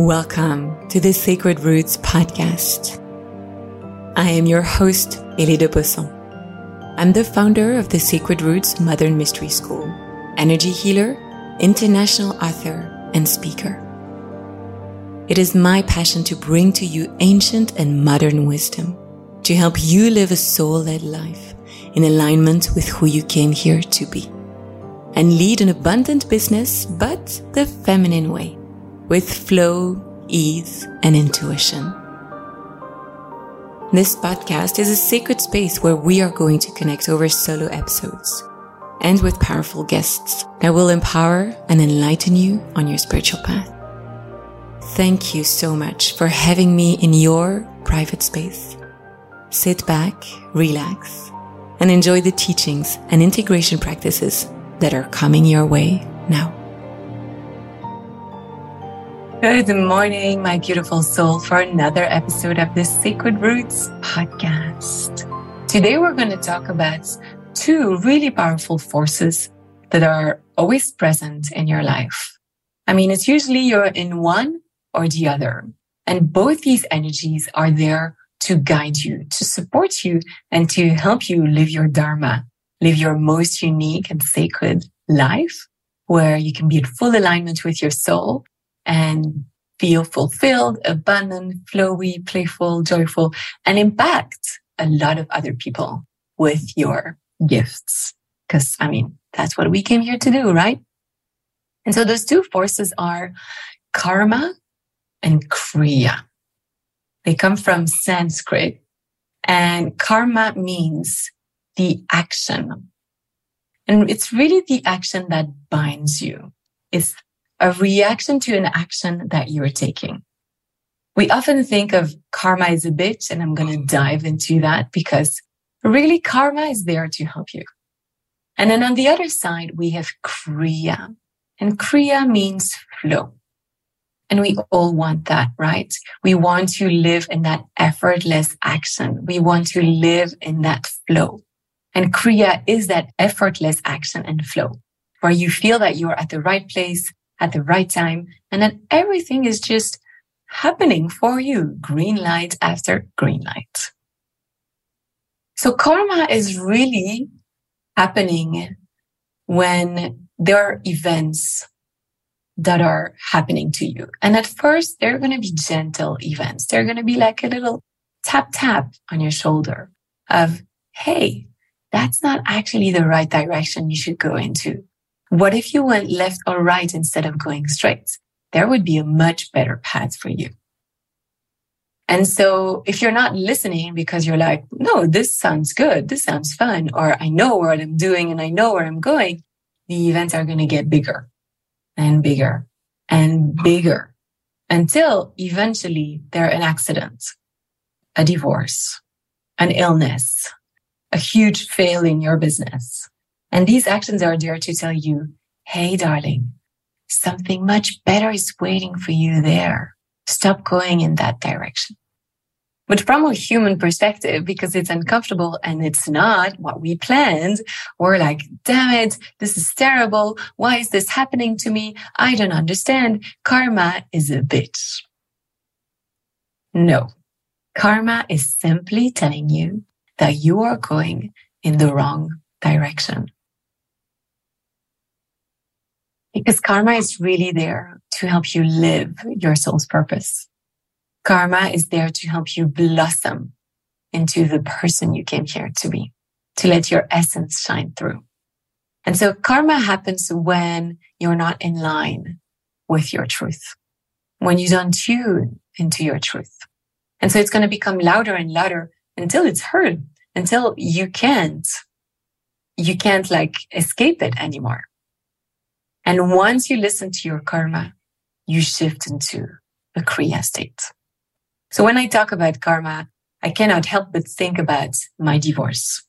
Welcome to the Sacred Roots podcast. I am your host, Elie de Bosson. I'm the founder of the Sacred Roots Modern Mystery School, energy healer, international author, and speaker. It is my passion to bring to you ancient and modern wisdom to help you live a soul-led life in alignment with who you came here to be and lead an abundant business, but the feminine way with flow, ease, and intuition. This podcast is a sacred space where we are going to connect over solo episodes and with powerful guests that will empower and enlighten you on your spiritual path. Thank you so much for having me in your private space. Sit back, relax, and enjoy the teachings and integration practices that are coming your way now. Good morning, my beautiful soul, for another episode of the Sacred Roots podcast. Today, we're going to talk about two really powerful forces that are always present in your life. I mean, it's usually you're in one or the other, and both these energies are there to guide you, to support you, and to help you live your Dharma, live your most unique and sacred life where you can be in full alignment with your soul and feel fulfilled, abundant, flowy, playful, joyful, and impact a lot of other people with your gifts. Cause I mean, that's what we came here to do, right? And so those two forces are karma and kriya. They come from Sanskrit and karma means the action. And it's really the action that binds you. It's a reaction to an action that you're taking. We often think of karma as a bitch, and I'm going to dive into that because really karma is there to help you. And then on the other side, we have kriya and kriya means flow. And we all want that, right? We want to live in that effortless action. We want to live in that flow. And kriya is that effortless action and flow where you feel that you're at the right place at the right time. And then everything is just happening for you. Green light after green light. So karma is really happening when there are events that are happening to you. And at first, they're going to be gentle events. They're going to be like a little tap tap on your shoulder of, Hey, that's not actually the right direction you should go into. What if you went left or right instead of going straight? There would be a much better path for you. And so if you're not listening because you're like, no, this sounds good. This sounds fun. Or I know what I'm doing and I know where I'm going. The events are going to get bigger and bigger and bigger until eventually they're an accident, a divorce, an illness, a huge fail in your business, and these actions are there to tell you, Hey, darling, something much better is waiting for you there. Stop going in that direction. But from a human perspective, because it's uncomfortable and it's not what we planned, we're like, damn it, this is terrible. Why is this happening to me? I don't understand. Karma is a bitch. No, karma is simply telling you that you are going in the wrong direction. Because karma is really there to help you live your soul's purpose. Karma is there to help you blossom into the person you came here to be, to let your essence shine through. And so karma happens when you're not in line with your truth, when you don't tune into your truth. And so it's going to become louder and louder until it's heard, until you can't, you can't like escape it anymore. And once you listen to your karma, you shift into a Kriya state. So when I talk about karma, I cannot help but think about my divorce.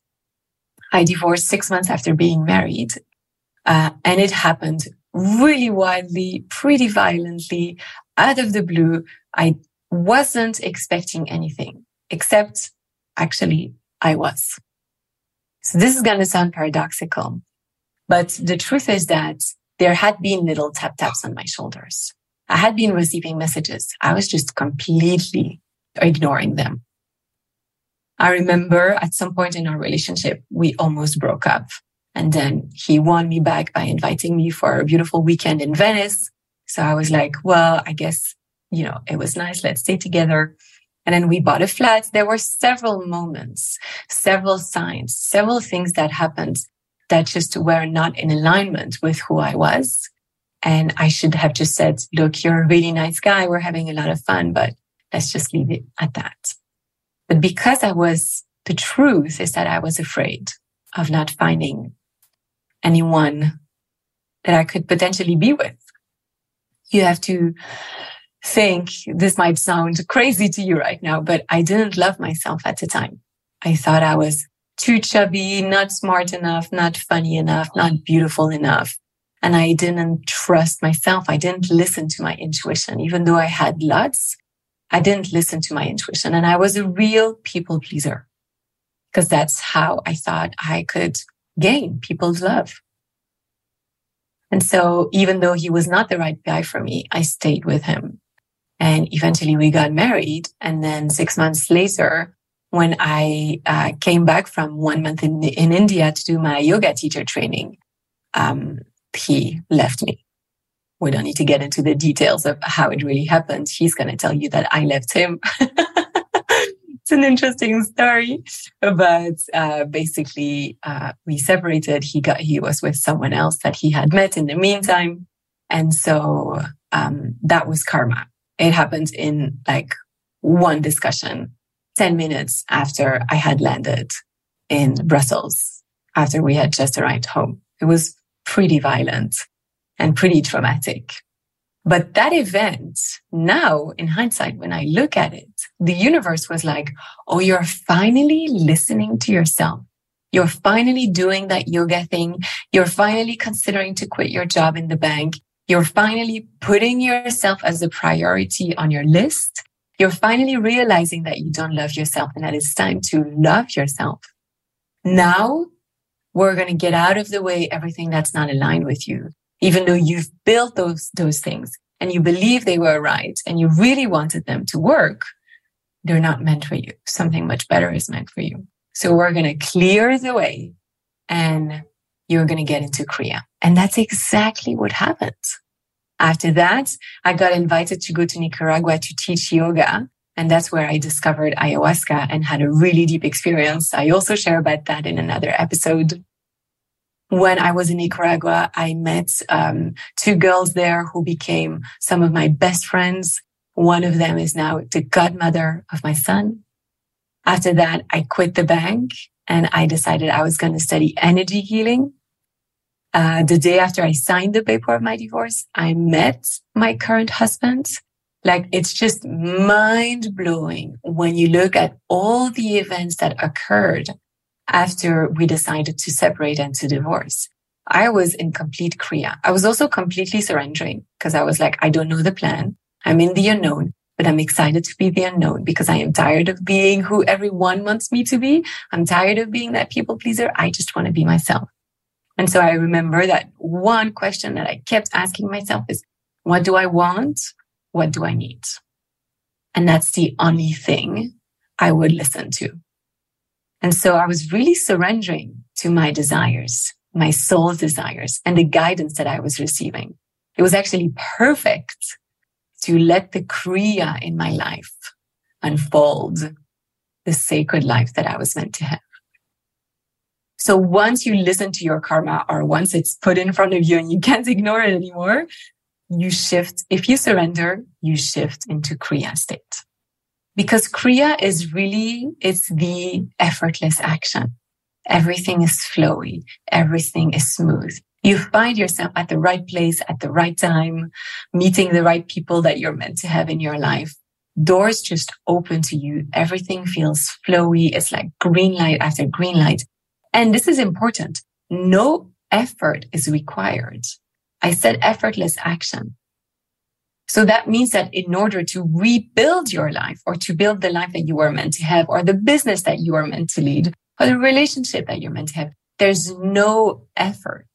I divorced six months after being married. Uh, and it happened really wildly, pretty violently, out of the blue. I wasn't expecting anything, except actually I was. So this is going to sound paradoxical, but the truth is that there had been little tap taps on my shoulders. I had been receiving messages. I was just completely ignoring them. I remember at some point in our relationship, we almost broke up. And then he won me back by inviting me for a beautiful weekend in Venice. So I was like, well, I guess, you know, it was nice. Let's stay together. And then we bought a flat. There were several moments, several signs, several things that happened that just were not in alignment with who I was. And I should have just said, look, you're a really nice guy. We're having a lot of fun, but let's just leave it at that. But because I was, the truth is that I was afraid of not finding anyone that I could potentially be with. You have to think this might sound crazy to you right now, but I didn't love myself at the time. I thought I was too chubby, not smart enough, not funny enough, not beautiful enough. And I didn't trust myself. I didn't listen to my intuition, even though I had lots. I didn't listen to my intuition and I was a real people pleaser because that's how I thought I could gain people's love. And so even though he was not the right guy for me, I stayed with him and eventually we got married. And then six months later, when I uh, came back from one month in, in India to do my yoga teacher training, um, he left me. We don't need to get into the details of how it really happened. He's going to tell you that I left him. it's an interesting story, but uh, basically, uh, we separated. He got he was with someone else that he had met in the meantime, and so um, that was karma. It happened in like one discussion, 10 minutes after I had landed in Brussels, after we had just arrived home. It was pretty violent and pretty traumatic. But that event, now in hindsight, when I look at it, the universe was like, Oh, you're finally listening to yourself. You're finally doing that yoga thing. You're finally considering to quit your job in the bank. You're finally putting yourself as a priority on your list. You're finally realizing that you don't love yourself and that it's time to love yourself. Now we're going to get out of the way everything that's not aligned with you. Even though you've built those, those things and you believe they were right and you really wanted them to work, they're not meant for you. Something much better is meant for you. So we're going to clear the way and you're going to get into Kriya. And that's exactly what happened. After that, I got invited to go to Nicaragua to teach yoga. And that's where I discovered ayahuasca and had a really deep experience. I also share about that in another episode. When I was in Nicaragua, I met um, two girls there who became some of my best friends. One of them is now the godmother of my son. After that, I quit the bank and I decided I was going to study energy healing. Uh, the day after I signed the paper of my divorce, I met my current husband. Like it's just mind blowing when you look at all the events that occurred after we decided to separate and to divorce. I was in complete Kriya. I was also completely surrendering because I was like, I don't know the plan. I'm in the unknown, but I'm excited to be the unknown because I am tired of being who everyone wants me to be. I'm tired of being that people pleaser. I just want to be myself. And so I remember that one question that I kept asking myself is, what do I want? What do I need? And that's the only thing I would listen to. And so I was really surrendering to my desires, my soul's desires and the guidance that I was receiving. It was actually perfect to let the Kriya in my life unfold the sacred life that I was meant to have. So once you listen to your karma or once it's put in front of you and you can't ignore it anymore, you shift. If you surrender, you shift into Kriya state. Because Kriya is really, it's the effortless action. Everything is flowy. Everything is smooth. You find yourself at the right place at the right time, meeting the right people that you're meant to have in your life. Doors just open to you. Everything feels flowy. It's like green light after green light. And this is important. No effort is required. I said effortless action. So that means that in order to rebuild your life or to build the life that you were meant to have or the business that you are meant to lead or the relationship that you're meant to have, there's no effort.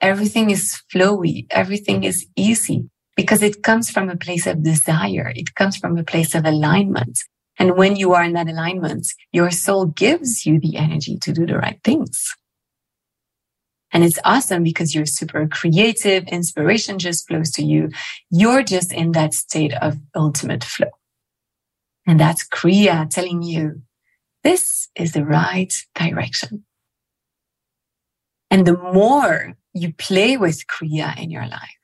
Everything is flowy. Everything is easy because it comes from a place of desire. It comes from a place of alignment. And when you are in that alignment, your soul gives you the energy to do the right things. And it's awesome because you're super creative. Inspiration just flows to you. You're just in that state of ultimate flow. And that's Kriya telling you this is the right direction. And the more you play with Kriya in your life,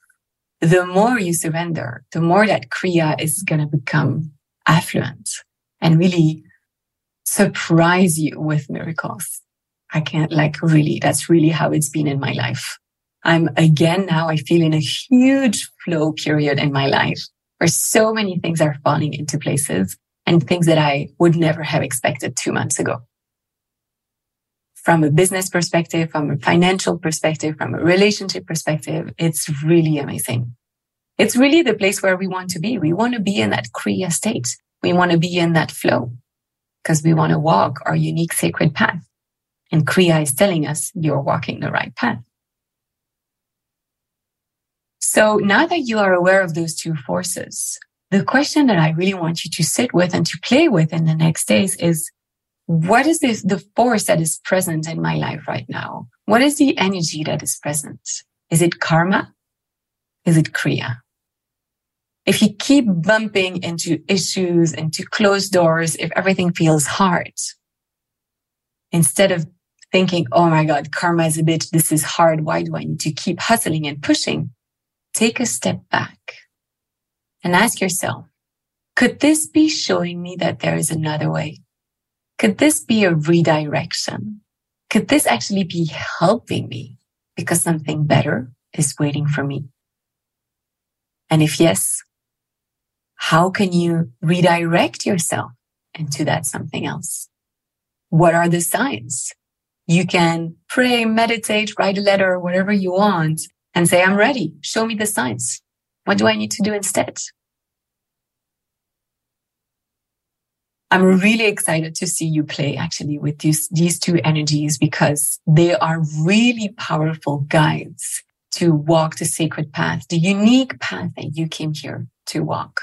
the more you surrender, the more that Kriya is going to become affluent and really surprise you with miracles. I can't like really, that's really how it's been in my life. I'm again now, I feel in a huge flow period in my life where so many things are falling into places and things that I would never have expected two months ago. From a business perspective, from a financial perspective, from a relationship perspective, it's really amazing. It's really the place where we want to be. We want to be in that Kriya state. We want to be in that flow because we want to walk our unique sacred path. And Kriya is telling us you're walking the right path. So now that you are aware of those two forces, the question that I really want you to sit with and to play with in the next days is, what is this, the force that is present in my life right now? What is the energy that is present? Is it karma? Is it kriya? If you keep bumping into issues, into closed doors, if everything feels hard, instead of thinking, oh my God, karma is a bitch. This is hard. Why do I need to keep hustling and pushing? Take a step back and ask yourself, could this be showing me that there is another way? Could this be a redirection? Could this actually be helping me because something better is waiting for me? And if yes, how can you redirect yourself into that something else? What are the signs? You can pray, meditate, write a letter, whatever you want and say, I'm ready. Show me the signs. What do I need to do instead? I'm really excited to see you play actually with these, these two energies because they are really powerful guides to walk the sacred path, the unique path that you came here to walk.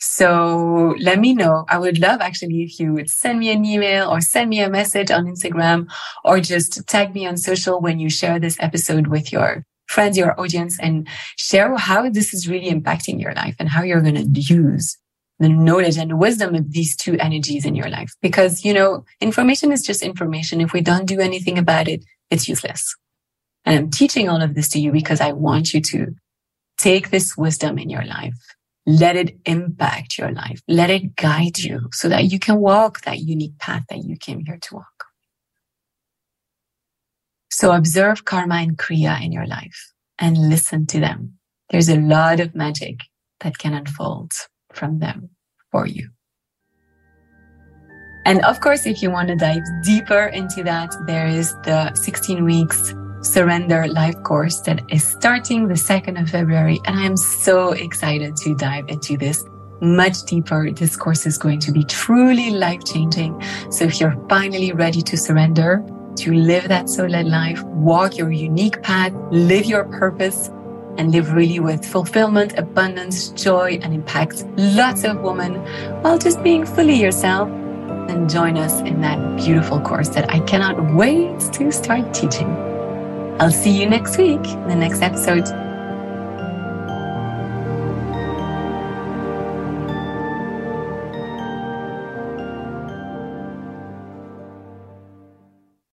So let me know. I would love actually if you would send me an email or send me a message on Instagram or just tag me on social when you share this episode with your friends, your audience and share how this is really impacting your life and how you're going to use the knowledge and the wisdom of these two energies in your life. Because, you know, information is just information. If we don't do anything about it, it's useless. And I'm teaching all of this to you because I want you to take this wisdom in your life let it impact your life. Let it guide you so that you can walk that unique path that you came here to walk. So observe karma and kriya in your life and listen to them. There's a lot of magic that can unfold from them for you. And of course, if you want to dive deeper into that, there is the 16 weeks Surrender Life course that is starting the 2nd of February. And I am so excited to dive into this much deeper. This course is going to be truly life changing. So if you're finally ready to surrender, to live that soul led life, walk your unique path, live your purpose, and live really with fulfillment, abundance, joy, and impact lots of women while just being fully yourself. And join us in that beautiful course that I cannot wait to start teaching. I'll see you next week, in the next episode.